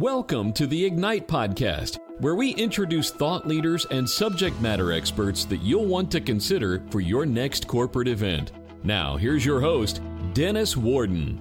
Welcome to the Ignite Podcast, where we introduce thought leaders and subject matter experts that you'll want to consider for your next corporate event. Now, here's your host, Dennis Warden.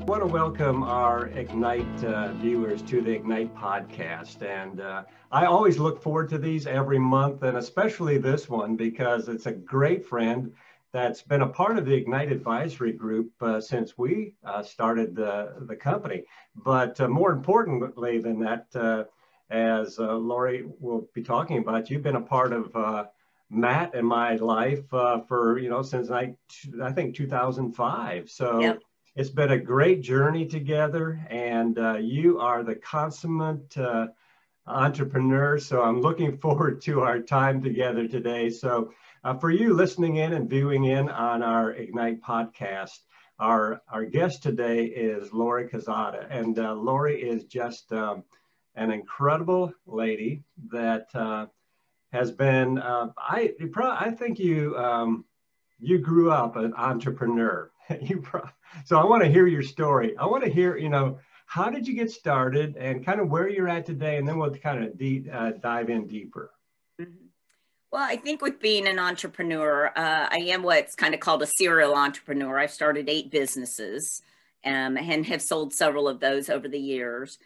I want to welcome our Ignite uh, viewers to the Ignite podcast. And uh, I always look forward to these every month, and especially this one because it's a great friend that's been a part of the Ignite Advisory Group uh, since we uh, started the, the company. But uh, more importantly than that, uh, as uh, Lori will be talking about, you've been a part of uh, Matt and my life for, you know, since I, I think 2005. So yep. it's been a great journey together and you are the consummate entrepreneur. So I'm looking forward to our time together today. So uh, for you listening in and viewing in on our Ignite podcast, our, our guest today is Lori Cazada. And uh, Lori is just um, an incredible lady that uh, has been, uh, I, I think you, um, you grew up an entrepreneur. you so I want to hear your story. I want to hear, you know, how did you get started and kind of where you're at today? And then we'll kind of deep, uh, dive in deeper. Well, I think with being an entrepreneur, uh, I am what's kind of called a serial entrepreneur. I've started eight businesses um, and have sold several of those over the years.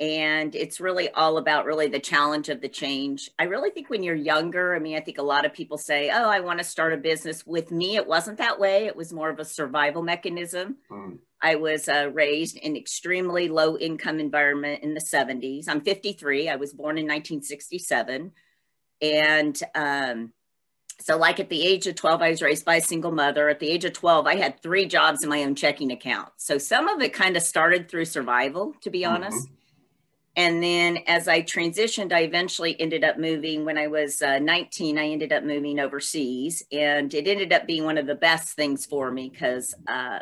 And it's really all about really the challenge of the change. I really think when you're younger, I mean, I think a lot of people say, oh, I want to start a business. With me, it wasn't that way. It was more of a survival mechanism. Mm. I was uh, raised in extremely low income environment in the 70s. I'm 53. I was born in 1967 and um, so, like at the age of 12, I was raised by a single mother. At the age of 12, I had three jobs in my own checking account. So, some of it kind of started through survival, to be mm-hmm. honest. And then as I transitioned, I eventually ended up moving. When I was uh, 19, I ended up moving overseas. And it ended up being one of the best things for me because uh,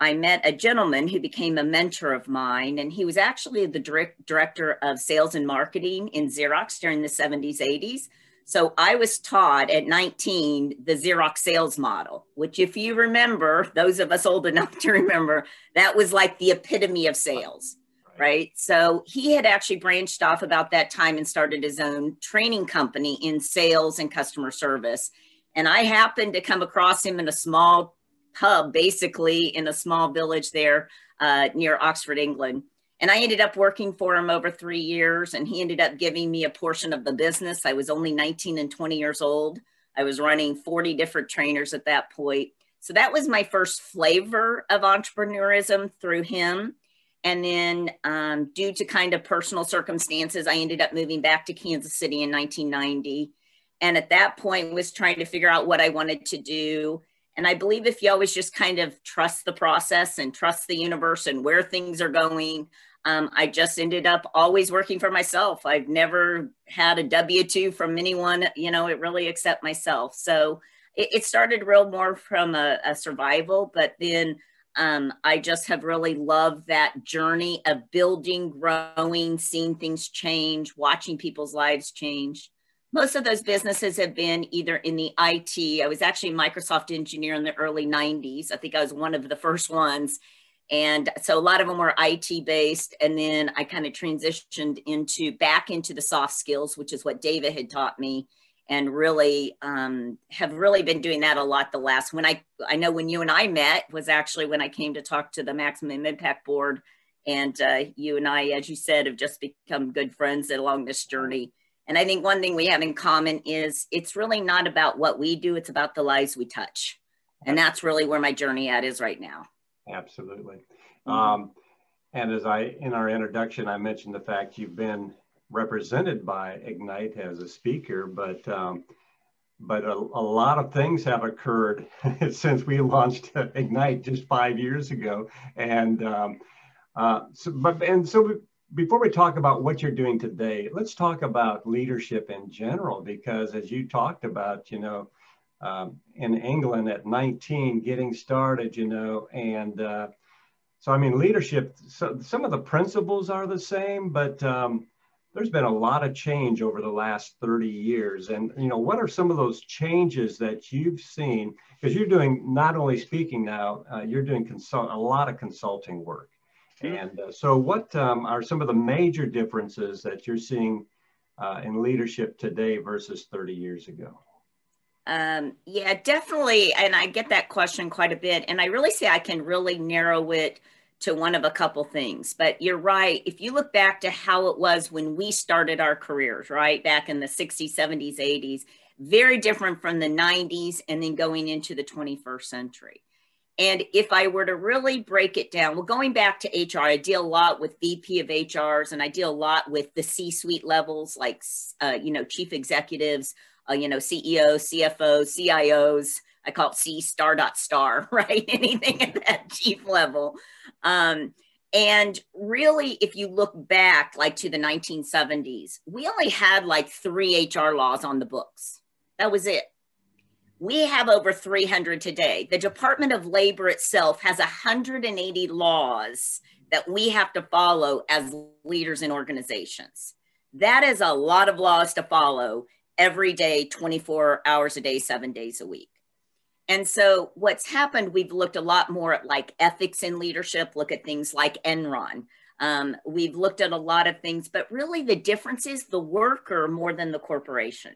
I met a gentleman who became a mentor of mine, and he was actually the direct, director of sales and marketing in Xerox during the 70s, 80s. So I was taught at 19 the Xerox sales model, which, if you remember, those of us old enough to remember, that was like the epitome of sales, right? So he had actually branched off about that time and started his own training company in sales and customer service. And I happened to come across him in a small hub, basically in a small village there uh, near Oxford, England. And I ended up working for him over three years, and he ended up giving me a portion of the business. I was only 19 and 20 years old. I was running 40 different trainers at that point. So that was my first flavor of entrepreneurism through him. And then, um, due to kind of personal circumstances, I ended up moving back to Kansas City in 1990. And at that point, was trying to figure out what I wanted to do and I believe if you always just kind of trust the process and trust the universe and where things are going, um, I just ended up always working for myself. I've never had a W 2 from anyone, you know, it really except myself. So it, it started real more from a, a survival, but then um, I just have really loved that journey of building, growing, seeing things change, watching people's lives change most of those businesses have been either in the IT. I was actually a Microsoft engineer in the early 90s. I think I was one of the first ones. And so a lot of them were IT based. And then I kind of transitioned into back into the soft skills, which is what David had taught me. And really um, have really been doing that a lot the last when I I know when you and I met was actually when I came to talk to the Maximum Impact Board. And uh, you and I, as you said, have just become good friends along this journey and I think one thing we have in common is it's really not about what we do, it's about the lives we touch. And that's really where my journey at is right now. Absolutely. Mm-hmm. Um, and as I, in our introduction, I mentioned the fact you've been represented by Ignite as a speaker, but um, but a, a, lot of things have occurred since we launched Ignite just five years ago, and um, uh, so, but and so before we talk about what you're doing today, let's talk about leadership in general, because as you talked about, you know, um, in England at 19, getting started, you know, and uh, so I mean, leadership. So some of the principles are the same, but um, there's been a lot of change over the last 30 years. And you know, what are some of those changes that you've seen? because you're doing not only speaking now, uh, you're doing consult a lot of consulting work. And uh, so, what um, are some of the major differences that you're seeing uh, in leadership today versus 30 years ago? Um, yeah, definitely. And I get that question quite a bit. And I really say I can really narrow it to one of a couple things. But you're right. If you look back to how it was when we started our careers, right, back in the 60s, 70s, 80s, very different from the 90s and then going into the 21st century. And if I were to really break it down, well, going back to HR, I deal a lot with VP of HRs and I deal a lot with the C suite levels like, uh, you know, chief executives, uh, you know, CEOs, CFOs, CIOs. I call it C star dot star, right? Anything at that chief level. Um, and really, if you look back like to the 1970s, we only had like three HR laws on the books. That was it. We have over 300 today. The Department of Labor itself has 180 laws that we have to follow as leaders in organizations. That is a lot of laws to follow every day, 24 hours a day, seven days a week. And so, what's happened, we've looked a lot more at like ethics in leadership, look at things like Enron. Um, we've looked at a lot of things, but really the difference is the worker more than the corporation.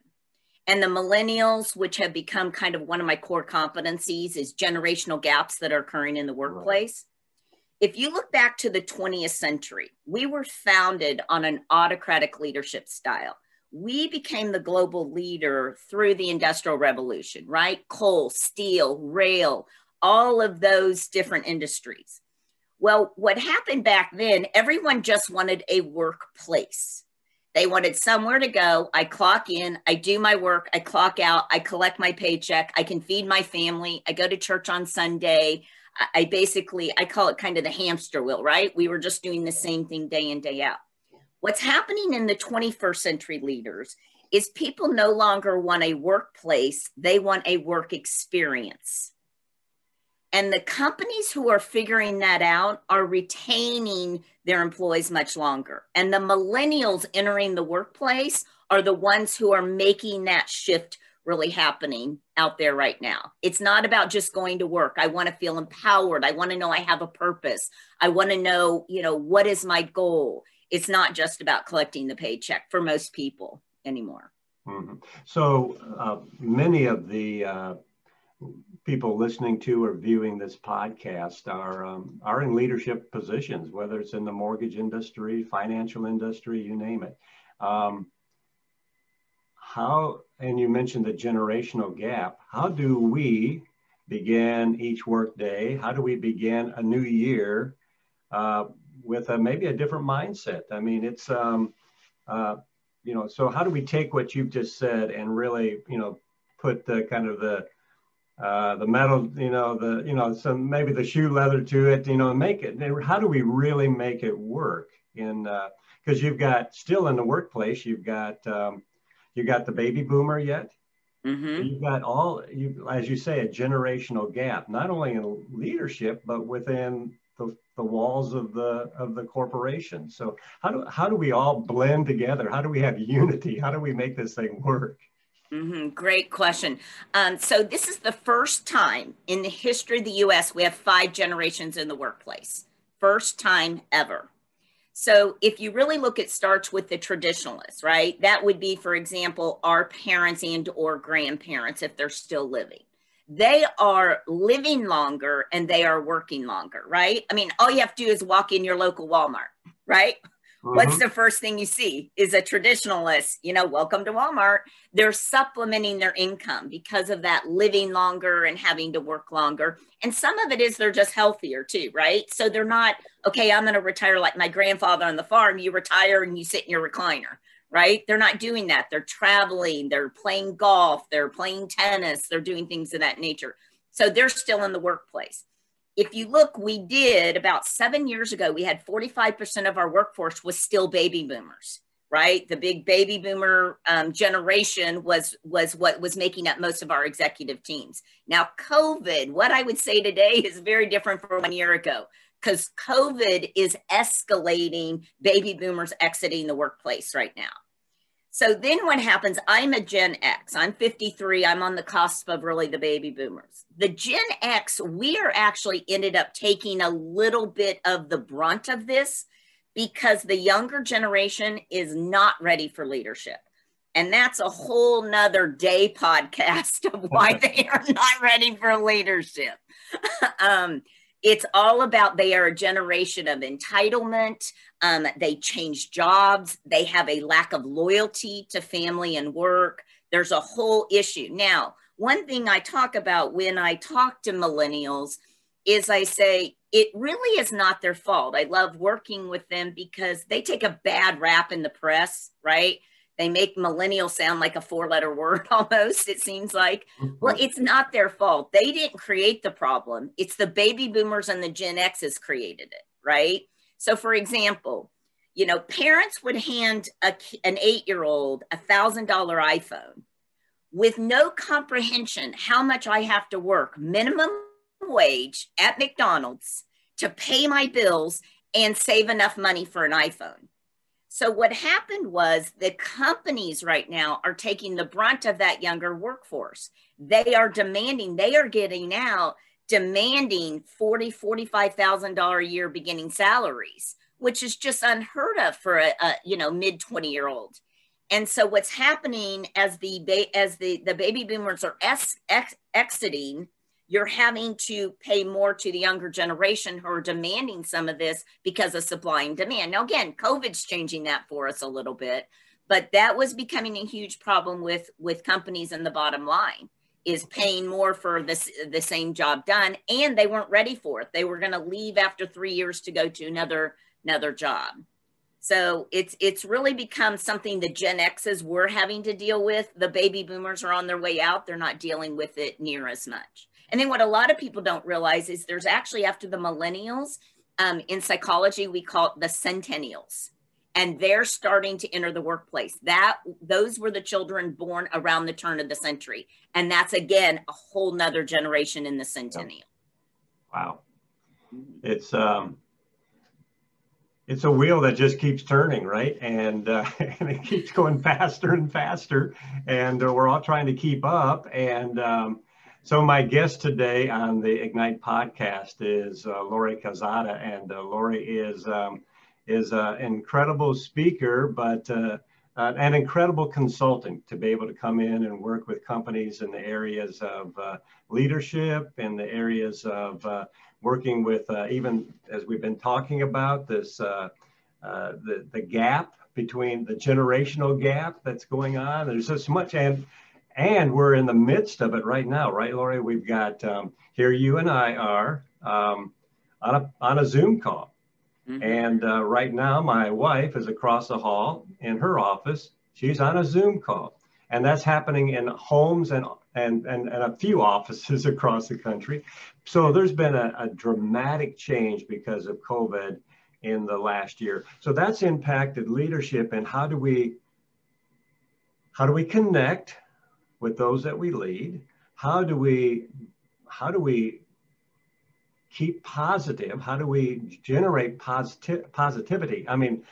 And the millennials, which have become kind of one of my core competencies, is generational gaps that are occurring in the workplace. Right. If you look back to the 20th century, we were founded on an autocratic leadership style. We became the global leader through the Industrial Revolution, right? Coal, steel, rail, all of those different industries. Well, what happened back then, everyone just wanted a workplace they wanted somewhere to go. I clock in, I do my work, I clock out, I collect my paycheck, I can feed my family, I go to church on Sunday. I basically I call it kind of the hamster wheel, right? We were just doing the same thing day in day out. What's happening in the 21st century leaders is people no longer want a workplace, they want a work experience. And the companies who are figuring that out are retaining their employees much longer. And the millennials entering the workplace are the ones who are making that shift really happening out there right now. It's not about just going to work. I want to feel empowered. I want to know I have a purpose. I want to know, you know, what is my goal? It's not just about collecting the paycheck for most people anymore. Mm-hmm. So uh, many of the uh, people listening to or viewing this podcast are um, are in leadership positions, whether it's in the mortgage industry, financial industry, you name it. Um, how and you mentioned the generational gap. How do we begin each workday? How do we begin a new year uh, with a, maybe a different mindset? I mean, it's um, uh, you know. So how do we take what you've just said and really you know put the kind of the uh, the metal, you know, the, you know, some maybe the shoe leather to it, you know, make it. How do we really make it work? In because uh, you've got still in the workplace, you've got um, you got the baby boomer yet. Mm-hmm. You've got all you, as you say, a generational gap, not only in leadership but within the, the walls of the of the corporation. So how do how do we all blend together? How do we have unity? How do we make this thing work? Mm-hmm. Great question. Um, so, this is the first time in the history of the US we have five generations in the workplace. First time ever. So, if you really look, it starts with the traditionalists, right? That would be, for example, our parents and or grandparents if they're still living. They are living longer and they are working longer, right? I mean, all you have to do is walk in your local Walmart, right? Mm-hmm. What's the first thing you see is a traditionalist, you know, welcome to Walmart. They're supplementing their income because of that living longer and having to work longer. And some of it is they're just healthier too, right? So they're not, okay, I'm going to retire like my grandfather on the farm. You retire and you sit in your recliner, right? They're not doing that. They're traveling, they're playing golf, they're playing tennis, they're doing things of that nature. So they're still in the workplace if you look, we did about seven years ago, we had 45% of our workforce was still baby boomers, right? The big baby boomer um, generation was, was what was making up most of our executive teams. Now, COVID, what I would say today is very different from one year ago because COVID is escalating baby boomers exiting the workplace right now. So then what happens? I'm a Gen X. I'm 53. I'm on the cusp of really the baby boomers. The Gen X, we are actually ended up taking a little bit of the brunt of this because the younger generation is not ready for leadership. And that's a whole nother day podcast of why they are not ready for leadership. um, it's all about they are a generation of entitlement. Um, they change jobs. They have a lack of loyalty to family and work. There's a whole issue. Now, one thing I talk about when I talk to millennials is I say, it really is not their fault. I love working with them because they take a bad rap in the press, right? They make millennial sound like a four letter word almost, it seems like. Well, mm-hmm. it's not their fault. They didn't create the problem. It's the baby boomers and the Gen X's created it, right? So, for example, you know, parents would hand a, an eight year old a thousand dollar iPhone with no comprehension how much I have to work minimum wage at McDonald's to pay my bills and save enough money for an iPhone. So, what happened was the companies right now are taking the brunt of that younger workforce. They are demanding, they are getting out demanding forty, forty-five thousand dollar a year beginning salaries, which is just unheard of for a, a you know mid twenty year old. And so, what's happening as the ba- as the the baby boomers are ex- ex- exiting you're having to pay more to the younger generation who are demanding some of this because of supply and demand. Now, again, COVID's changing that for us a little bit, but that was becoming a huge problem with with companies and the bottom line is paying more for this the same job done and they weren't ready for it. They were going to leave after three years to go to another another job. So it's it's really become something the gen x's were having to deal with. The baby boomers are on their way out. They're not dealing with it near as much and then what a lot of people don't realize is there's actually after the millennials, um, in psychology, we call it the centennials. And they're starting to enter the workplace. That those were the children born around the turn of the century. And that's again a whole nother generation in the centennial. Wow. It's um it's a wheel that just keeps turning, right? And uh, and it keeps going faster and faster, and uh, we're all trying to keep up. And um, so my guest today on the Ignite podcast is uh, Lori Cazada, and uh, Lori is um, is an incredible speaker, but uh, uh, an incredible consultant to be able to come in and work with companies in the areas of uh, leadership, in the areas of uh, working with even as we've been talking about this the the gap between the generational gap that's going on. There's so much and and we're in the midst of it right now, right, Lori? We've got um, here you and I are um, on a on a Zoom call, mm-hmm. and uh, right now my wife is across the hall in her office. She's on a Zoom call, and that's happening in homes and and and, and a few offices across the country. So there's been a, a dramatic change because of COVID in the last year. So that's impacted leadership and how do we how do we connect with those that we lead? How do we how do we keep positive? How do we generate positive positivity? I mean,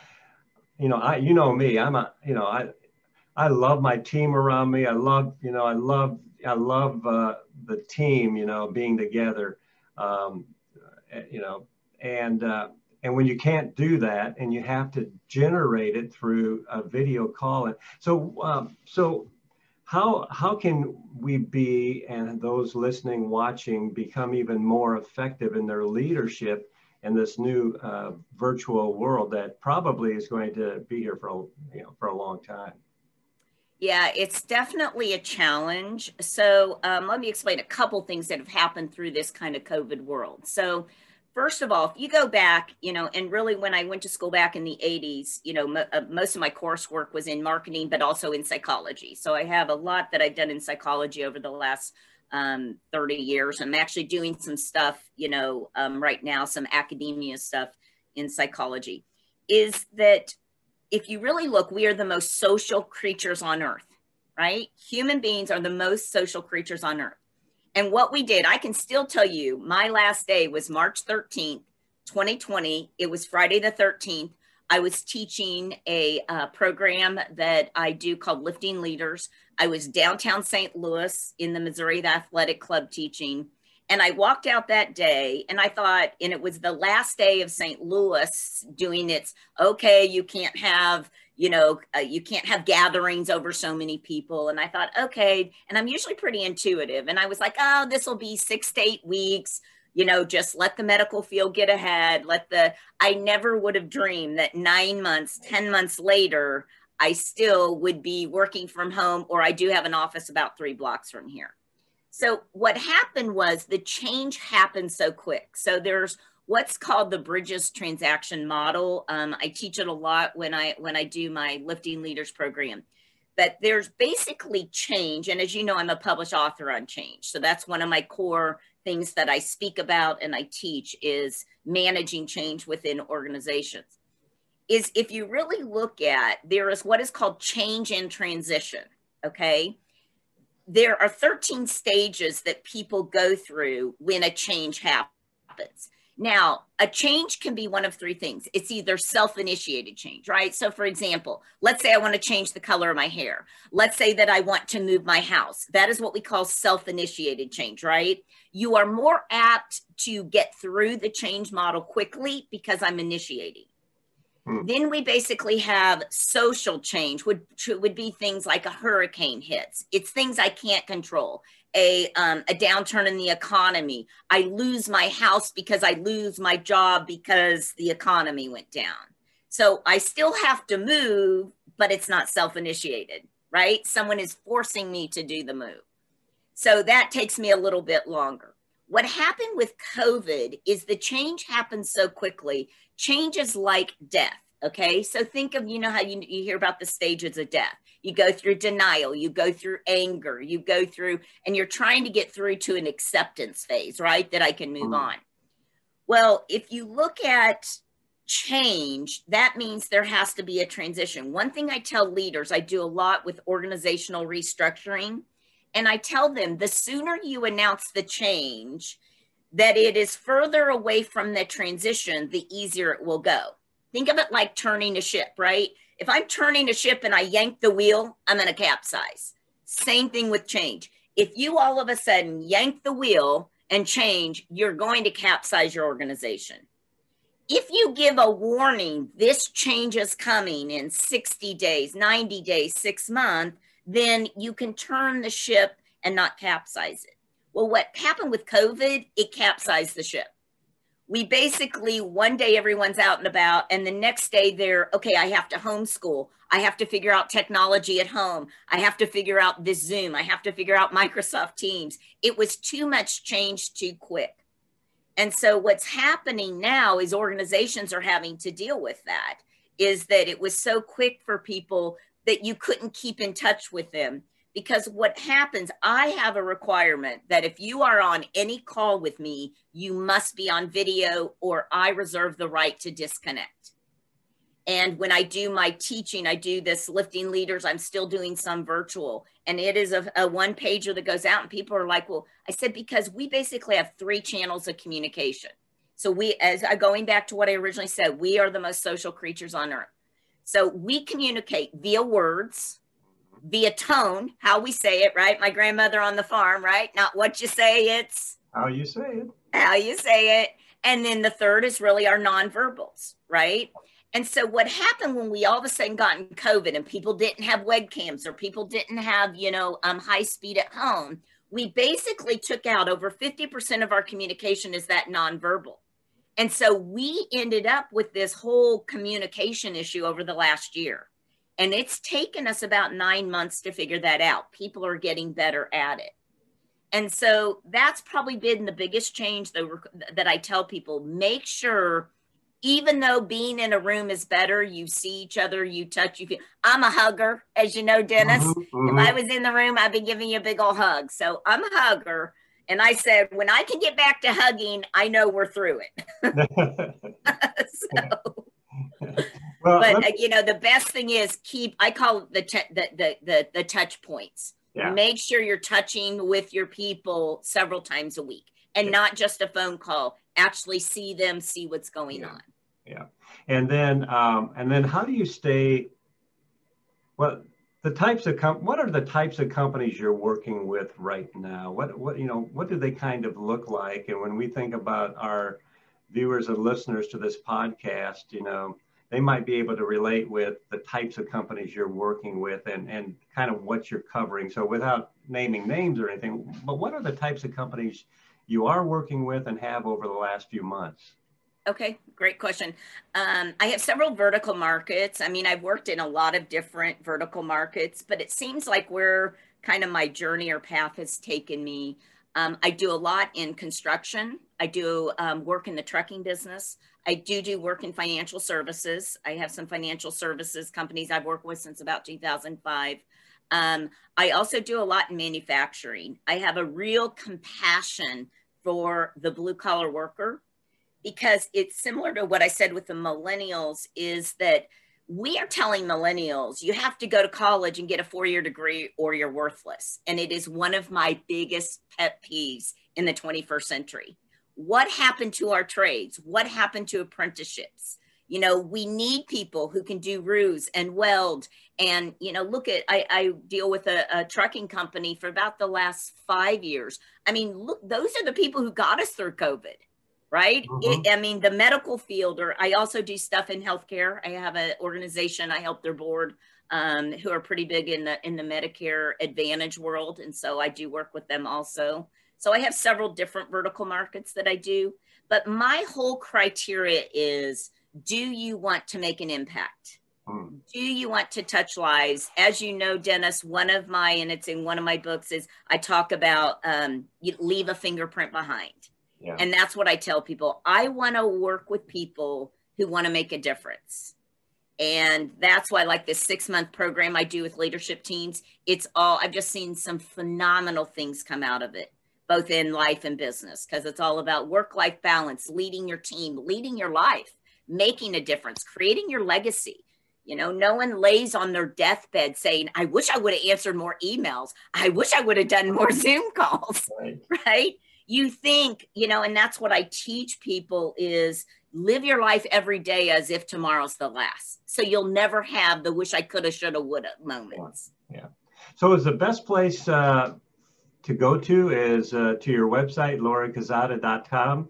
you know, I you know me, I'm a you know, I I love my team around me. I love, you know, I love I love uh, the team, you know, being together. Um, you know, and uh, and when you can't do that and you have to generate it through a video call and so um, so how how can we be and those listening watching become even more effective in their leadership in this new uh, virtual world that probably is going to be here for a, you know for a long time? Yeah it's definitely a challenge. So um, let me explain a couple things that have happened through this kind of covid world. So first of all, if you go back, you know, and really when I went to school back in the 80s, you know, uh, most of my coursework was in marketing, but also in psychology. So I have a lot that I've done in psychology over the last um, 30 years. I'm actually doing some stuff, you know, um, right now, some academia stuff in psychology. Is that if you really look, we are the most social creatures on earth, right? Human beings are the most social creatures on earth. And what we did, I can still tell you, my last day was March 13th, 2020. It was Friday the 13th. I was teaching a uh, program that I do called Lifting Leaders. I was downtown St. Louis in the Missouri Athletic Club teaching. And I walked out that day and I thought, and it was the last day of St. Louis doing its, okay, you can't have, you know, uh, you can't have gatherings over so many people. And I thought, okay. And I'm usually pretty intuitive. And I was like, oh, this will be six to eight weeks you know, just let the medical field get ahead. Let the, I never would have dreamed that nine months, 10 months later, I still would be working from home, or I do have an office about three blocks from here. So, what happened was the change happened so quick. So, there's what's called the Bridges transition model um, i teach it a lot when i when i do my lifting leaders program But there's basically change and as you know i'm a published author on change so that's one of my core things that I speak about and I teach is managing change within organizations. Is if you really look at there is what is called change and transition, okay? There are 13 stages that people go through when a change happens. Now, a change can be one of three things. It's either self initiated change, right? So, for example, let's say I want to change the color of my hair. Let's say that I want to move my house. That is what we call self initiated change, right? You are more apt to get through the change model quickly because I'm initiating. Hmm. Then we basically have social change, which would be things like a hurricane hits. It's things I can't control a um, a downturn in the economy. I lose my house because I lose my job because the economy went down. So I still have to move, but it's not self-initiated, right? Someone is forcing me to do the move. So that takes me a little bit longer. What happened with COVID is the change happens so quickly. Change is like death. Okay. So think of, you know, how you, you hear about the stages of death you go through denial, you go through anger, you go through, and you're trying to get through to an acceptance phase, right? That I can move mm-hmm. on. Well, if you look at change, that means there has to be a transition. One thing I tell leaders, I do a lot with organizational restructuring, and I tell them the sooner you announce the change, that it is further away from the transition, the easier it will go. Think of it like turning a ship, right? If I'm turning a ship and I yank the wheel, I'm going to capsize. Same thing with change. If you all of a sudden yank the wheel and change, you're going to capsize your organization. If you give a warning, this change is coming in 60 days, 90 days, six months, then you can turn the ship and not capsize it. Well, what happened with COVID, it capsized the ship we basically one day everyone's out and about and the next day they're okay i have to homeschool. I have to figure out technology at home. I have to figure out this zoom. I have to figure out microsoft teams. It was too much change too quick. And so what's happening now is organizations are having to deal with that is that it was so quick for people that you couldn't keep in touch with them because what happens i have a requirement that if you are on any call with me you must be on video or i reserve the right to disconnect. And when i do my teaching i do this lifting leaders i'm still doing some virtual. And it is a, a one pager that goes out and people are like well i said because we basically have three channels of communication. So we as i going back to what i originally said we are the most social creatures on earth. So we communicate via words via tone, how we say it, right? My grandmother on the farm, right? Not what you say, it's how you say it. How you say it. And then the third is really our nonverbals, right? And so what happened when we all of a sudden got in COVID and people didn't have webcams or people didn't have, you know, um, high speed at home, we basically took out over 50% of our communication is that nonverbal. And so we ended up with this whole communication issue over the last year. And it's taken us about nine months to figure that out. People are getting better at it. And so that's probably been the biggest change that, that I tell people make sure, even though being in a room is better, you see each other, you touch, you feel. I'm a hugger, as you know, Dennis. Mm-hmm, mm-hmm. If I was in the room, I'd be giving you a big old hug. So I'm a hugger. And I said, when I can get back to hugging, I know we're through it. so well, but uh, you know, the best thing is keep. I call it the t- the, the the the touch points. Yeah. Make sure you're touching with your people several times a week, and yeah. not just a phone call. Actually, see them, see what's going yeah. on. Yeah. And then, um, and then how do you stay, well, the types of com- what are the types of companies you're working with right now what what you know what do they kind of look like and when we think about our viewers and listeners to this podcast you know they might be able to relate with the types of companies you're working with and and kind of what you're covering so without naming names or anything but what are the types of companies you are working with and have over the last few months Okay, great question. Um, I have several vertical markets. I mean, I've worked in a lot of different vertical markets, but it seems like where kind of my journey or path has taken me. Um, I do a lot in construction. I do um, work in the trucking business. I do do work in financial services. I have some financial services companies I've worked with since about 2005. Um, I also do a lot in manufacturing. I have a real compassion for the blue collar worker because it's similar to what I said with the millennials is that we are telling millennials you have to go to college and get a four year degree or you're worthless. And it is one of my biggest pet peeves in the 21st century. What happened to our trades? What happened to apprenticeships? You know, we need people who can do roofs and weld. And, you know, look at, I, I deal with a, a trucking company for about the last five years. I mean, look, those are the people who got us through COVID right? Mm-hmm. It, I mean, the medical field, or I also do stuff in healthcare. I have an organization, I help their board um, who are pretty big in the in the Medicare Advantage world, and so I do work with them also. So I have several different vertical markets that I do, but my whole criteria is: Do you want to make an impact? Mm. Do you want to touch lives? As you know, Dennis, one of my, and it's in one of my books, is I talk about um, you leave a fingerprint behind yeah. And that's what I tell people. I want to work with people who want to make a difference. And that's why, like this six month program I do with leadership teams, it's all, I've just seen some phenomenal things come out of it, both in life and business, because it's all about work life balance, leading your team, leading your life, making a difference, creating your legacy. You know, no one lays on their deathbed saying, I wish I would have answered more emails. I wish I would have done more Zoom calls. Right. right? you think you know and that's what i teach people is live your life every day as if tomorrow's the last so you'll never have the wish i coulda shoulda woulda moments yeah so is the best place uh, to go to is uh, to your website lauracazada.com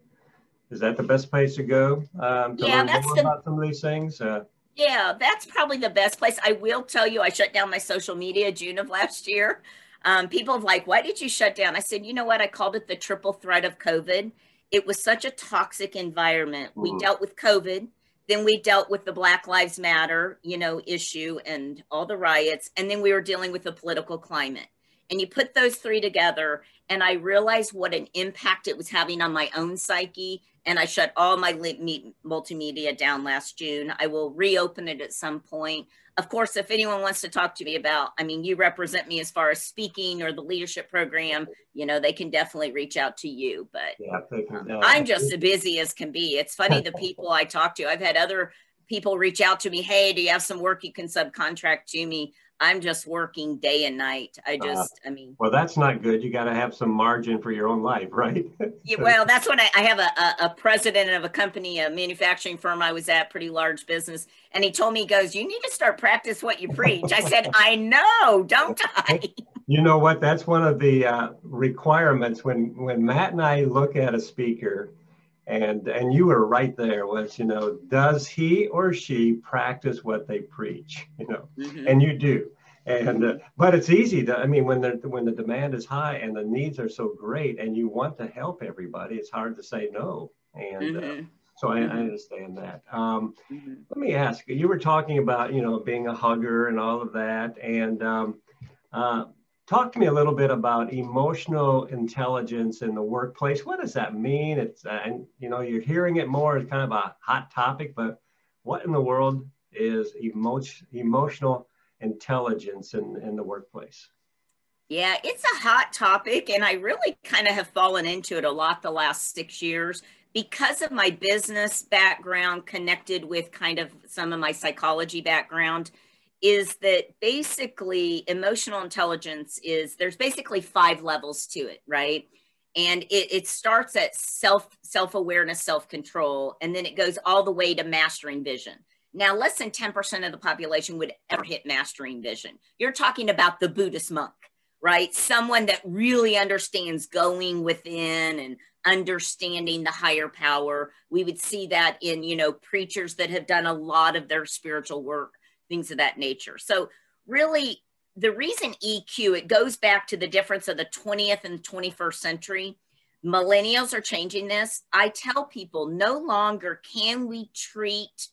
is that the best place to go um, to yeah, learn that's more the, about some of these things uh, yeah that's probably the best place i will tell you i shut down my social media june of last year um, people have like, why did you shut down? I said, you know what? I called it the triple threat of COVID. It was such a toxic environment. Mm. We mm-hmm. dealt with COVID, then we dealt with the Black Lives Matter, you know, issue and all the riots, and then we were dealing with the political climate. And you put those three together, and I realized what an impact it was having on my own psyche. And I shut all my multimedia down last June. I will reopen it at some point of course, if anyone wants to talk to me about, I mean, you represent me as far as speaking or the leadership program, you know, they can definitely reach out to you. But yeah, um, I'm just as busy as can be. It's funny the people I talk to. I've had other people reach out to me. Hey, do you have some work you can subcontract to me? I'm just working day and night. I uh, just, uh, I mean. Well, that's not good. You got to have some margin for your own life, right? yeah, well, that's what I, I have a, a, a, president of a company, a manufacturing firm I was at, pretty large business. And he told me, he goes, you need to start practice what you preach. I said, I know, don't I? You know what? That's one of the uh, requirements when, when Matt and I look at a speaker and and you were right there was you know does he or she practice what they preach you know mm-hmm. and you do and uh, but it's easy to i mean when the when the demand is high and the needs are so great and you want to help everybody it's hard to say no and uh, mm-hmm. uh, so I, I, mm-hmm. understand that um, mm-hmm. let me ask you were talking about you know being a hugger and all of that and um, uh, talk to me a little bit about emotional intelligence in the workplace. What does that mean? It's uh, and you know you're hearing it more as kind of a hot topic, but what in the world is emotion emotional intelligence in, in the workplace? Yeah, it's a hot topic, and I really kind of have fallen into it a lot the last six years because of my business background connected with kind of some of my psychology background is that basically emotional intelligence is there's basically five levels to it, right? and it, it starts at self self-awareness self-control and then it goes all the way to mastering vision now less than 10% of the population would ever hit mastering vision you're talking about the buddhist monk right someone that really understands going within and understanding the higher power we would see that in you know preachers that have done a lot of their spiritual work things of that nature so really the reason EQ, it goes back to the difference of the 20th and 21st century. Millennials are changing this. I tell people no longer can we treat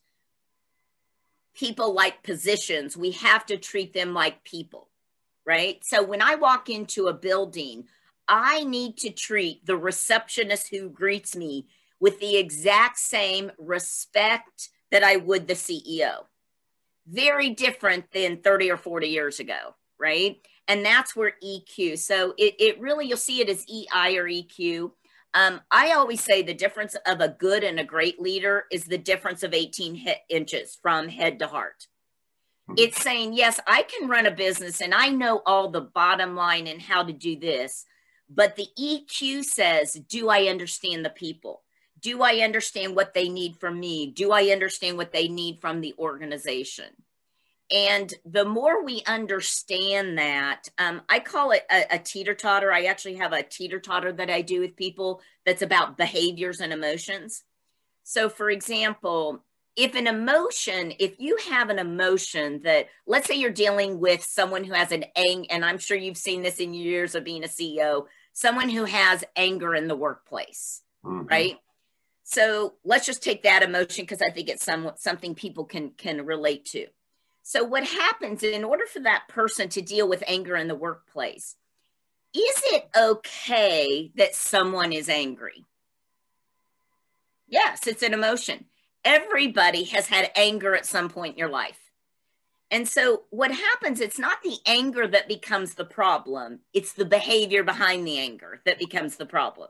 people like positions, we have to treat them like people, right? So when I walk into a building, I need to treat the receptionist who greets me with the exact same respect that I would the CEO very different than 30 or 40 years ago, right? And that's where EQ. So it, it really, you'll see it as EI or EQ. Um, I always say the difference of a good and a great leader is the difference of 18 he- inches from head to heart. Hmm. It's saying, yes, I can run a business and I know all the bottom line and how to do this. But the EQ says, do I understand the people? do I understand what they need from me? Do I understand what they need from the organization? And the more we understand that, um, I call it a, a teeter totter. I actually have a teeter totter that I do with people that's about behaviors and emotions. So, for example, if an emotion, if you have an emotion that, let's say you're dealing with someone who has an ang, and I'm sure you've seen this in years of being a CEO, someone who has anger in the workplace, mm-hmm. right? So let's just take that emotion because I think it's some, something people can can relate to. So what happens in order for that person to deal with anger in the workplace? Is it okay that someone is angry? Yes, it's an emotion. Everybody has had anger at some point in your life. And so what happens, it's not the anger that becomes the problem, it's the behavior behind the anger that becomes the problem.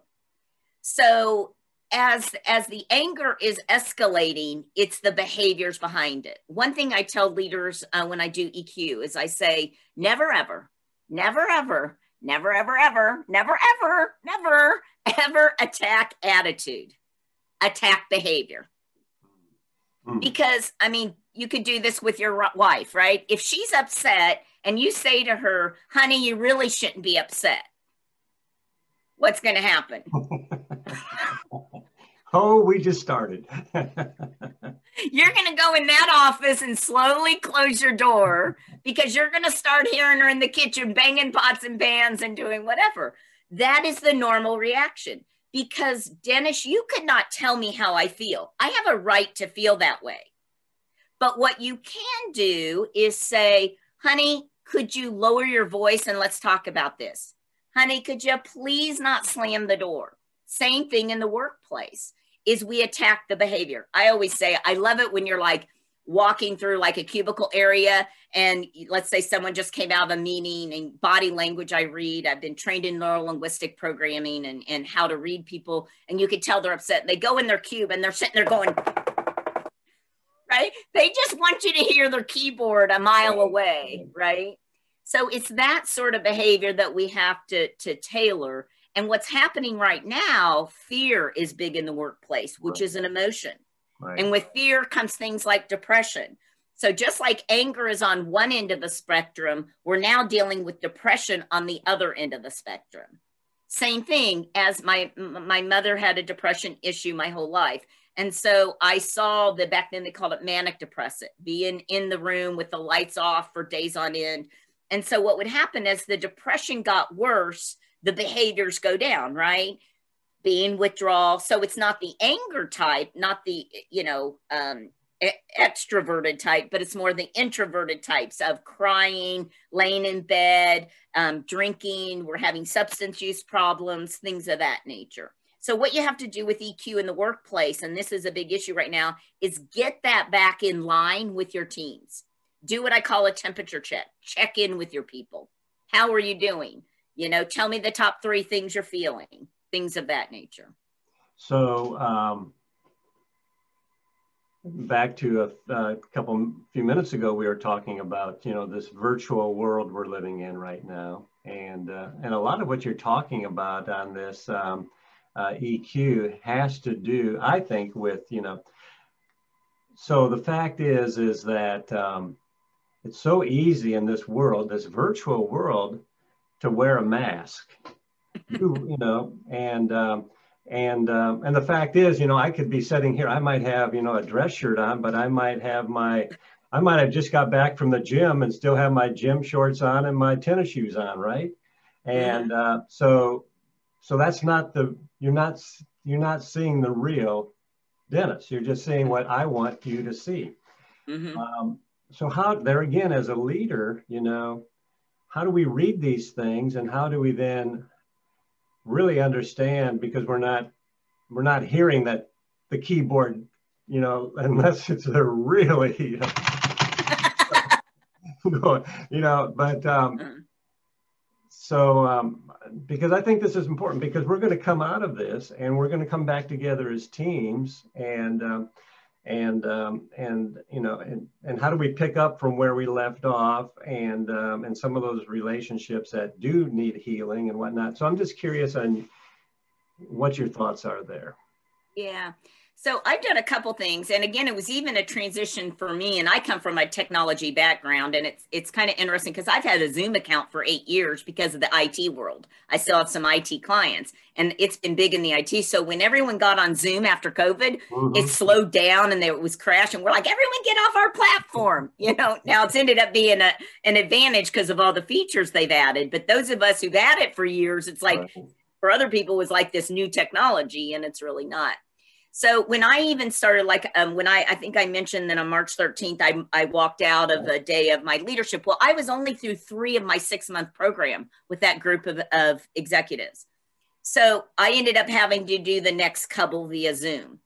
So as as the anger is escalating it's the behaviors behind it. One thing i tell leaders uh, when i do eq is i say never ever never ever never ever ever never ever never ever attack attitude attack behavior. Mm. because i mean you could do this with your wife right? If she's upset and you say to her honey you really shouldn't be upset. What's going to happen Oh, we just started. you're going to go in that office and slowly close your door because you're going to start hearing her in the kitchen banging pots and pans and doing whatever. That is the normal reaction because, Dennis, you could not tell me how I feel. I have a right to feel that way. But what you can do is say, honey, could you lower your voice and let's talk about this? Honey, could you please not slam the door? Same thing in the workplace is we attack the behavior. I always say, I love it when you're like walking through like a cubicle area and let's say someone just came out of a meeting and body language I read. I've been trained in neuro linguistic programming and, and how to read people. And you could tell they're upset. They go in their cube and they're sitting there going, right? They just want you to hear their keyboard a mile away, right? So it's that sort of behavior that we have to, to tailor and what's happening right now, fear is big in the workplace, which right. is an emotion. Right. And with fear comes things like depression. So just like anger is on one end of the spectrum, we're now dealing with depression on the other end of the spectrum. Same thing as my my mother had a depression issue my whole life. And so I saw the back then they called it manic depressive, being in the room with the lights off for days on end. And so what would happen as the depression got worse, the behaviors go down, right? Being withdrawal. So it's not the anger type, not the, you know, um, extroverted type, but it's more the introverted types of crying, laying in bed, um, drinking, we're having substance use problems, things of that nature. So, what you have to do with EQ in the workplace, and this is a big issue right now, is get that back in line with your teams. Do what I call a temperature check. Check in with your people. How are you doing? You know, tell me the top three things you're feeling, things of that nature. So, um, back to a, a, couple few minutes ago, we were talking about you know this virtual world we're living in right now, And, uh, and a lot of what you're talking about on this um, uh, EQ has to do, I think, with, you know, so the fact is, is that um, it's so easy in this world, this virtual world, to wear a mask. you, know, and um, and um, and the fact is, you know, I could be sitting here. I might have, you know, a dress shirt on, but I might have my, I might have just got back from the gym and still have my gym shorts on and my tennis shoes on, right? And uh, so, so that's not the you're not you're not seeing the real Dennis. You're just seeing what I want you to see. Mm-hmm. Um, so how there again as a leader, you know, how do we read these things and how do we then really understand because we're not we're not hearing that the keyboard, you know, unless it's a really you know, but um, mm-hmm. so um, because I think this is important because we're going to come out of this and we're going to come back together as teams and um, and um, and you know and and how do we pick up from where we left off? And um, and some of those relationships that do need healing and whatnot. So i'm just curious on what your thoughts are there. Yeah so I've done a couple things, and again, it was even a transition for me. And I come from a technology background, and it's it's kind of interesting because I've had a Zoom account for eight years because of the IT world. I still have some IT clients, and it's been big in the IT. So when everyone got on Zoom after COVID, mm-hmm. it slowed down and it was crashing. We're like, everyone get off our platform. You know, now it's ended up being a, an advantage because of all the features they've added. But those of us who've had it for years, it's like right. for other people was like this new technology, and it's really not. So when I even started, like um, when I, I think I mentioned that on March 13th, I, I walked out of a day of my leadership. Well, I was only through three of my six month program with that group of, of executives. So I ended up having to do the next couple via Zoom.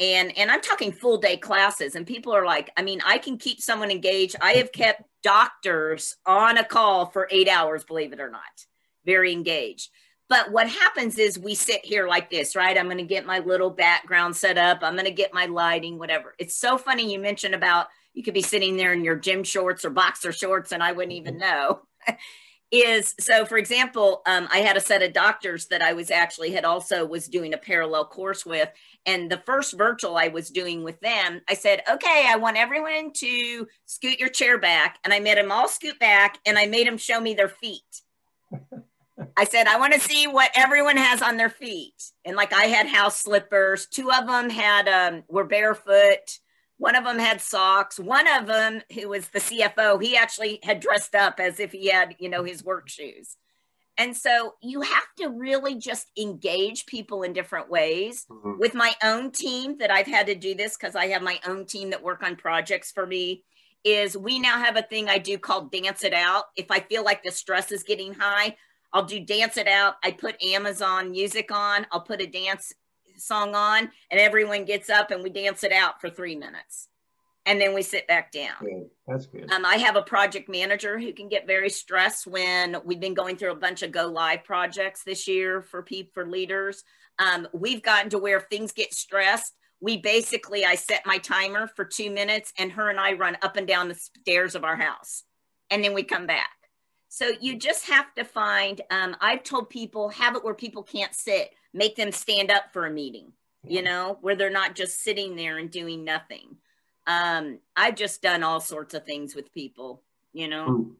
And, and I'm talking full day classes and people are like, I mean, I can keep someone engaged. I have kept doctors on a call for eight hours, believe it or not, very engaged. But what happens is we sit here like this, right? I'm going to get my little background set up. I'm going to get my lighting, whatever. It's so funny you mentioned about you could be sitting there in your gym shorts or boxer shorts and I wouldn't even know. is so for example um, i had a set of doctors that i was actually had also was doing a parallel course with and the first virtual i was doing with them i said okay i want everyone to scoot your chair back and i made them all scoot back and i made them show me their feet I said, I want to see what everyone has on their feet. And like I had house slippers. Two of them had um, were barefoot. One of them had socks. One of them, who was the CFO, he actually had dressed up as if he had, you know, his work shoes. And so you have to really just engage people in different ways. Mm-hmm. With my own team that I've had to do this because I have my own team that work on projects for me is we now have a thing I do called dance it out. If I feel like the stress is getting high, I'll do dance it out. I put Amazon music on. I'll put a dance song on, and everyone gets up and we dance it out for three minutes. And then we sit back down. Good. That's good. Um, I have a project manager who can get very stressed when we've been going through a bunch of go live projects this year for people for leaders. Um, we've gotten to where if things get stressed. We basically, I set my timer for two minutes, and her and I run up and down the stairs of our house, and then we come back so you just have to find, um, I've told people, have it where people can't sit, make them stand up for a meeting, you know, where they're not just sitting there and doing nothing. Um, I've just done all sorts of things with people, you know. Mm.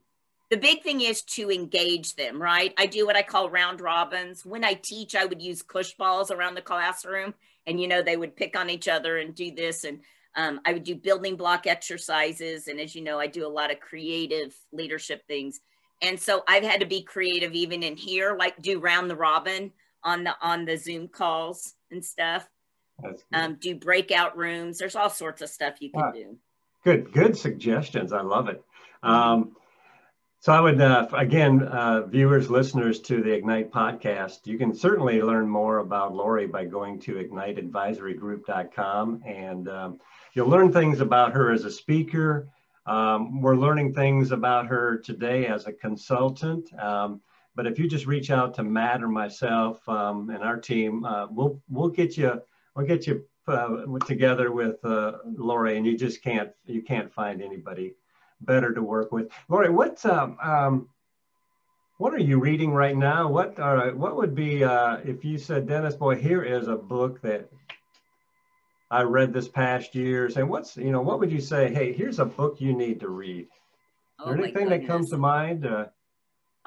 The big thing is to engage them, right? I do what I call round robins. When I teach, I would use push balls around the classroom, and you know, they would pick on each other and do this. And um, I would do building block exercises. And as you know, I do a lot of creative leadership things and so I've had to be creative even in here, like do round the robin on the on the Zoom calls and stuff. Um, do breakout rooms. There's all sorts of stuff you can do. Good, good suggestions. I love it. Um, so I would, uh, again, uh, viewers, listeners to the Ignite podcast, you can certainly learn more about Laurie by going to igniteadvisorygroup.com. And um, you'll learn things about her as a speaker, um, we're learning things about her today as a consultant. Um, but if you just reach out to Matt or myself um, and our team, uh, we'll we'll get you we'll get you uh, together with uh, Laurie, and you just can't you can't find anybody better to work with. Laurie, what um, um what are you reading right now? What are what would be uh, if you said, Dennis, boy, here is a book that I read this past year. Saying, what's you know, what would you say? Hey, here's a book you need to read. Oh there anything that comes to mind? Uh,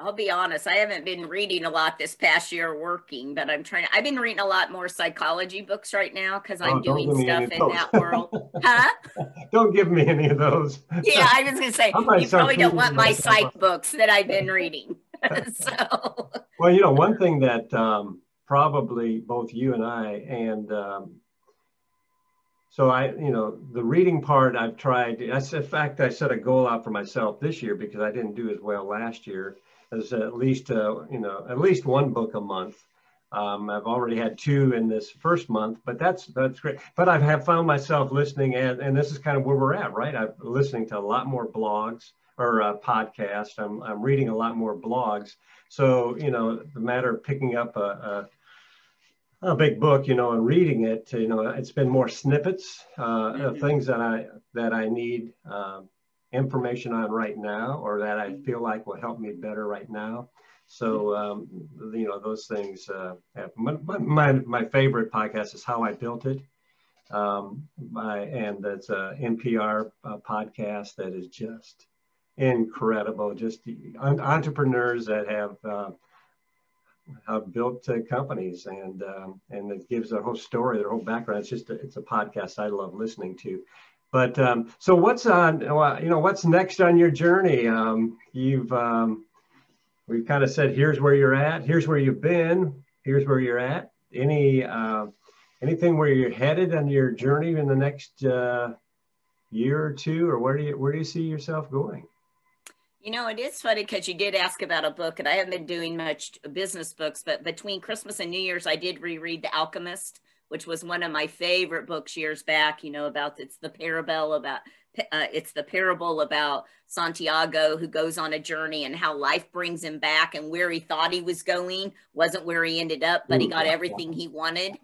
I'll be honest, I haven't been reading a lot this past year working, but I'm trying I've been reading a lot more psychology books right now because I'm Oh, doing give me any stuff in that world. Huh? don't give me any of those. Yeah, I was gonna say you probably don't want my myself. psych books that I've been reading. so Well, you know, one thing that um, probably both you and I, and um, so I, you know, the reading part I've tried. That's in fact, I set a goal out for myself this year because I didn't do as well last year. As at least, uh, you know, at least one book a month. Um, I've already had two in this first month, but that's that's great. But I have found myself listening, and and this is kind of where we're at, right? I'm listening to a lot more blogs or uh, podcasts. I'm I'm reading a lot more blogs. So you know, the matter of picking up a, a, a big book, you know, and reading it, you know, it's been more snippets uh, of Mhm. things that I that I need um, information on right now, or that I feel like will help me better right now. So um, you know, those things. Uh, have, my, my my favorite podcast is How I Built It. Um, my, and that's a NPR uh, podcast that is just incredible. Just entrepreneurs that have uh, have built uh, companies, and um, and it gives their whole story, their whole background. It's just a, it's a podcast I love listening to. But um, so what's on? You know, what's next on your journey? Um, you've um, we've kind of said here's where you're at, here's where you've been, here's where you're at. Any uh, anything where you're headed on your journey in the next uh, year or two, or where do you where do you see yourself going? You know, it is funny because you did ask about a book, and I haven't been doing much business books, but between Christmas and New Year's, I did reread The Alchemist, which was one of my favorite books years back. You know, about it's the parable about uh, it's the parable about Santiago who goes on a journey and how life brings him back, and where he thought he was going wasn't where he ended up, but he got everything he wanted.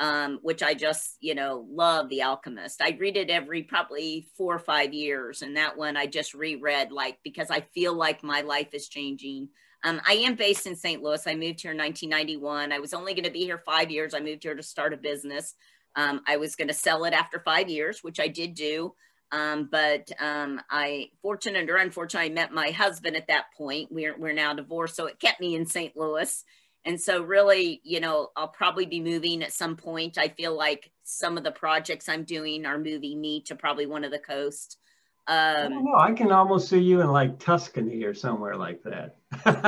Um, which I just, you know, love The Alchemist. I read it every probably four or five years, and that one I just reread, like because I feel like my life is changing. Um, I am based in St. Louis. I moved here in 1991. I was only going to be here five years. I moved here to start a business. Um, I was going to sell it after five years, which I did do. Um, but um, I, fortunate or unfortunate, I met my husband at that point. We're we're now divorced, so it kept me in St. Louis. And so, really, you know, I'll probably be moving at some point. I feel like some of the projects I'm doing are moving me to probably one of the coast. I Um, know. I can almost see you in like Tuscany or somewhere like that.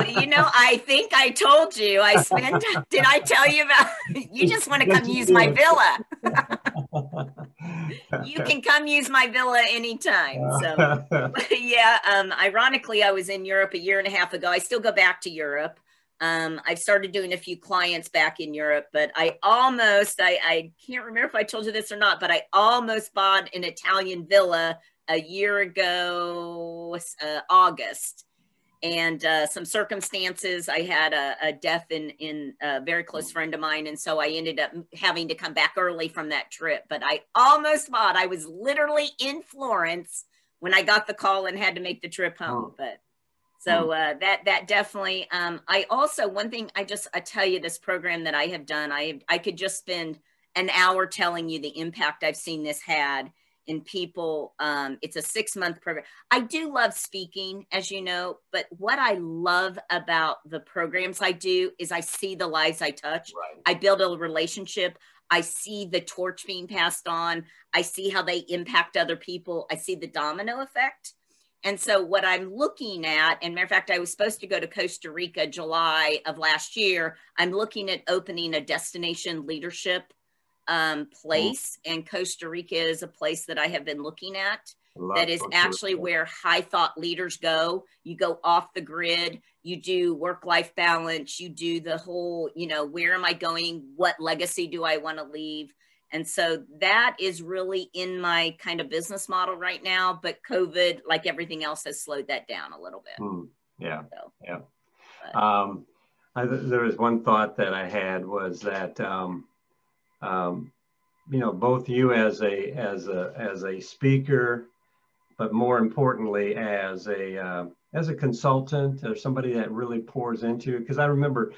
you know, I think I told you I spent. did I tell you about? You just want to come use my villa. You can come use my villa anytime. So. yeah um ironically i was in europe a year and a half ago i still go back to europe um i've started doing a few clients back in europe but i almost i i can't remember if i told you this or not but i almost bought an italian villa a year ago uh, august and uh, some circumstances i had a, a death in in a very close friend of mine and so i ended up having to come back early from that trip but i almost bought i was literally in florence when I got the call and had to make the trip home. Oh. But so uh, that that definitely. Um, I also one thing I just I tell you this program that I have done. I I could just spend an hour telling you the impact I've seen this had in people. Um, it's a six month program. I do love speaking, as you know, but what I love about the programs I do is I see the lives I touch. right. I build a relationship. I see the torch being passed on. I see how they impact other people. I see the domino effect. And so, what I'm looking at, and matter of fact, I was supposed to go to Costa Rica July of last year. I'm looking at opening a destination leadership um, place, and Costa Rica is a place that I have been looking at that is Costa actually Rica. where high thought leaders go. You go off the grid, you do work life balance, you do the whole, you know, where am I going? What legacy do I want to leave? And so that is really in my kind of business model right now. But COVID, like everything else, has slowed that down a little bit. Hmm, yeah, So, yeah. but- Um, I, there was one thought that I had was that, um, um, you know, both you as a as a as a speaker, but more importantly as a uh, as a consultant or somebody that really pours into because I remember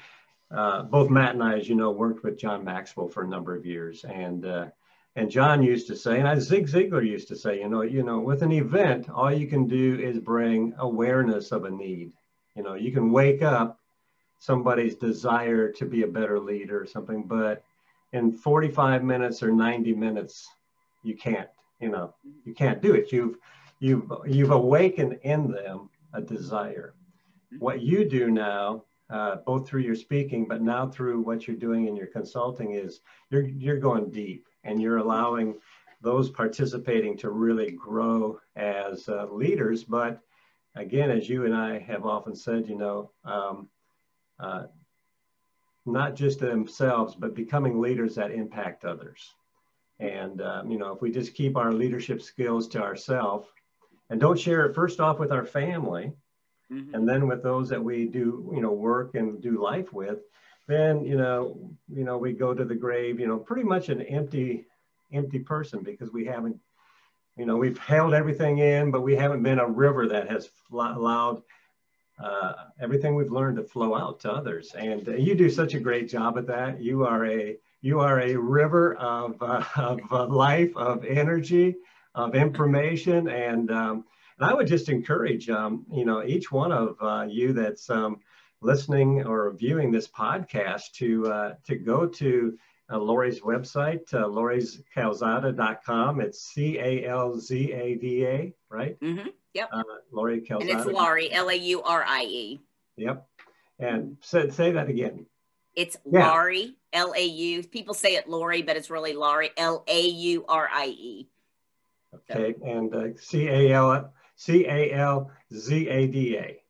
uh, both Matt and I, as you know, worked with John Maxwell for a number of years, and uh, and John used to say, and I, Zig Ziglar used to say, you know, you know, with an event, all you can do is bring awareness of a need. You know, you can wake up somebody's desire to be a better leader or something, but in 45 minutes or 90 minutes, you can't. You know, you can't do it. You've you've you've awakened in them a desire. What you do now, uh, both through your speaking, but now through what you're doing in your consulting, is you're you're going deep and you're allowing those participating to really grow as uh, leaders. But again, as you and I have often said, you know, um, uh, not just themselves, but becoming leaders that impact others. And, um, you know, if we just keep our leadership skills to ourselves and don't share it first off with our family mm-hmm. and then with those that we do, you know, work and do life with, then, you know, you know, we go to the grave, you know, pretty much an empty, empty person because we haven't, you know, we've held everything in, but we haven't been a river that has allowed uh, everything we've learned to flow out to others. And uh, you do such a great job at that. You are a you are a river of, uh, of life, of energy, of information, and um, and I would just encourage um, you know each one of uh, you that's um, listening or viewing this podcast to uh, to go to uh, Laurie's website, uh, loriscalzada.com. It's C A L Z A D A, right? Mm-hmm. Yep. Uh, Laurie Calzada. And it's Laurie, L A U R I E. Yep. And say, say that again. It's yeah. Laurie, L A U. People say it Lori, but it's really Laurie, L A U R I E. Okay. So. And uh, C A L C A L Z A D A.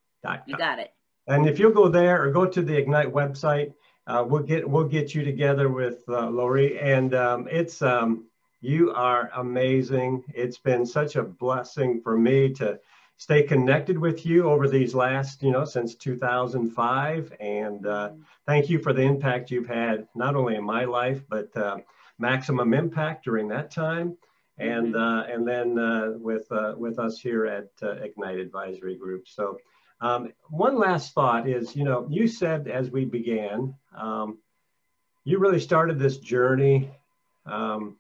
You got it. And if you'll go there or go to the Ignite website, uh, we'll get we'll get you together with uh, Laurie, and um, it's um, you are amazing. It's been such a blessing for me to stay connected with you over these last, you know, since 2005. And uh, thank you for the impact you've had, not only in my life, but uh, maximum impact during that time. And, mm-hmm. uh, and then uh, with, uh, with us here at uh, Ignite Advisory Group. So um, one last thought is, you know, you said as we began, um, you really started this journey um,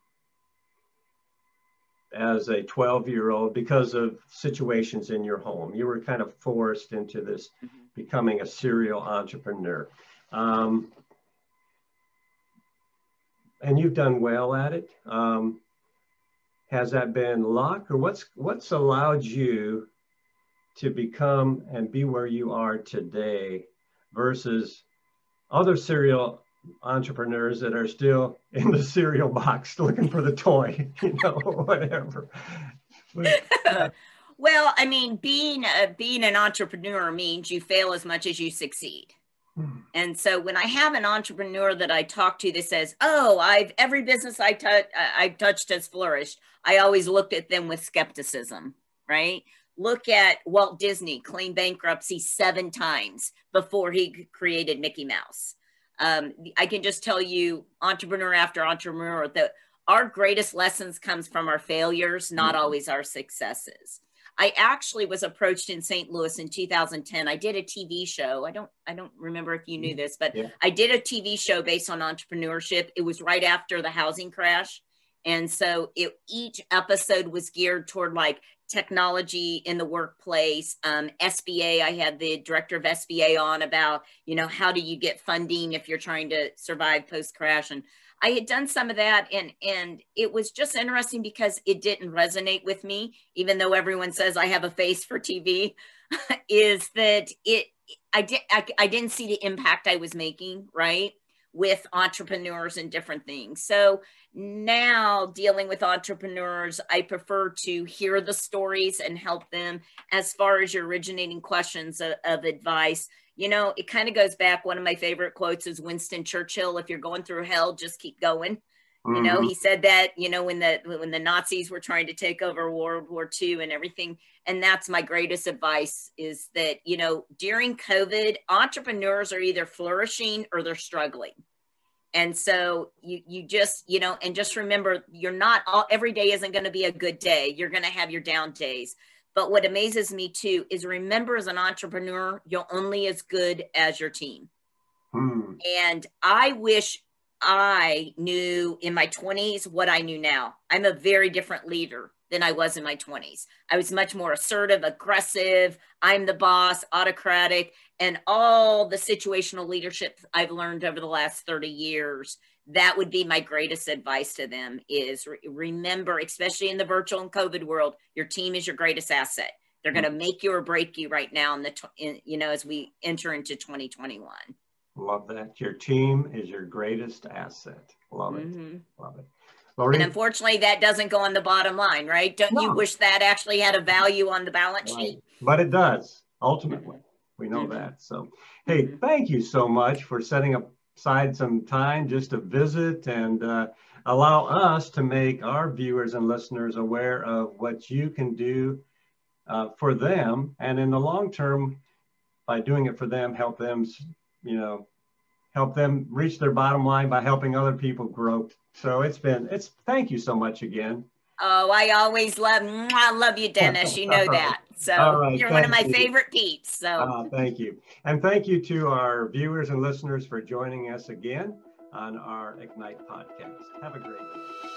as a 12 year old because of situations in your home. You were kind of forced into this mm-hmm. becoming a serial entrepreneur. Um, and you've done well at it. Has that been luck or what's what's allowed you to become and be where you are today versus other serial entrepreneurs that are still in the cereal box looking for the toy, you know, whatever. well, I mean, being a, being an entrepreneur means you fail as much as you succeed. Hmm. And so when I have an entrepreneur that I talk to that says, "Oh, I've every business I touch I've touched has flourished," I always looked at them with skepticism, right? Look at Walt Disney claim bankruptcy seven times before he created Mickey Mouse um, I can just tell you, entrepreneur after entrepreneur, that our greatest lessons comes from our failures, not mm-hmm. always our successes. I actually was approached in St. Louis in 2010. I did a TV show. I don't I don't remember if you knew mm-hmm. this, but yeah. I did a TV show based on entrepreneurship. It was right after the housing crash. And so it, each episode was geared toward like technology in the workplace um, sba i had the director of sba on about you know how do you get funding if you're trying to survive post crash and i had done some of that and and it was just interesting because it didn't resonate with me even though everyone says i have a face for tv is that it i did I, I didn't see the impact i was making right with entrepreneurs and different things. So now dealing with entrepreneurs i prefer to hear the stories and help them as far as your originating questions of, of advice you know it kind of goes back one of my favorite quotes is winston churchill if you're going through hell just keep going mm-hmm. you know mm-hmm. he said that you know when the when the nazis were trying to take over world war ii and everything and that's my greatest advice is that you know during covid entrepreneurs are either flourishing or they're struggling and so you you just you know and just remember you're not all every day isn't going to be a good day you're going to have your down days But what amazes me too is remember as an entrepreneur, you're only as good as your team. Hmm. And I wish I knew in my 20s what I knew now. I'm a very different leader than I was in my 20s. I was much more assertive, aggressive, I'm the boss, autocratic, and all the situational leadership I've learned over the last 30 years. That would be my greatest advice to them is re- remember, especially in the virtual and COVID world, your team is your greatest asset. They're going to make you or break you right now in the, in, you know, as we enter into 2021. Love that. Your team is your greatest asset. Love it. Mm-hmm. Love it. And unfortunately, that doesn't go on the bottom line, right? Don't no. you wish that actually had a value on the balance right. sheet? But it does, ultimately. We know mm-hmm. that. So, hey, mm-hmm. thank you so much for setting aside some time just to visit and uh, allow us to make our viewers and listeners aware of what you can do uh, for them. And in the long term, by doing it for them, help them, you know, help them reach their bottom line by helping other people grow. So it's been, it's, thank you so much again. Oh, I always love, I love you, Dennis. You know that. So right, you're one of my you. favorite peeps. So uh, thank you. And thank you to our viewers and listeners for joining us again on our Ignite podcast. Have a great day.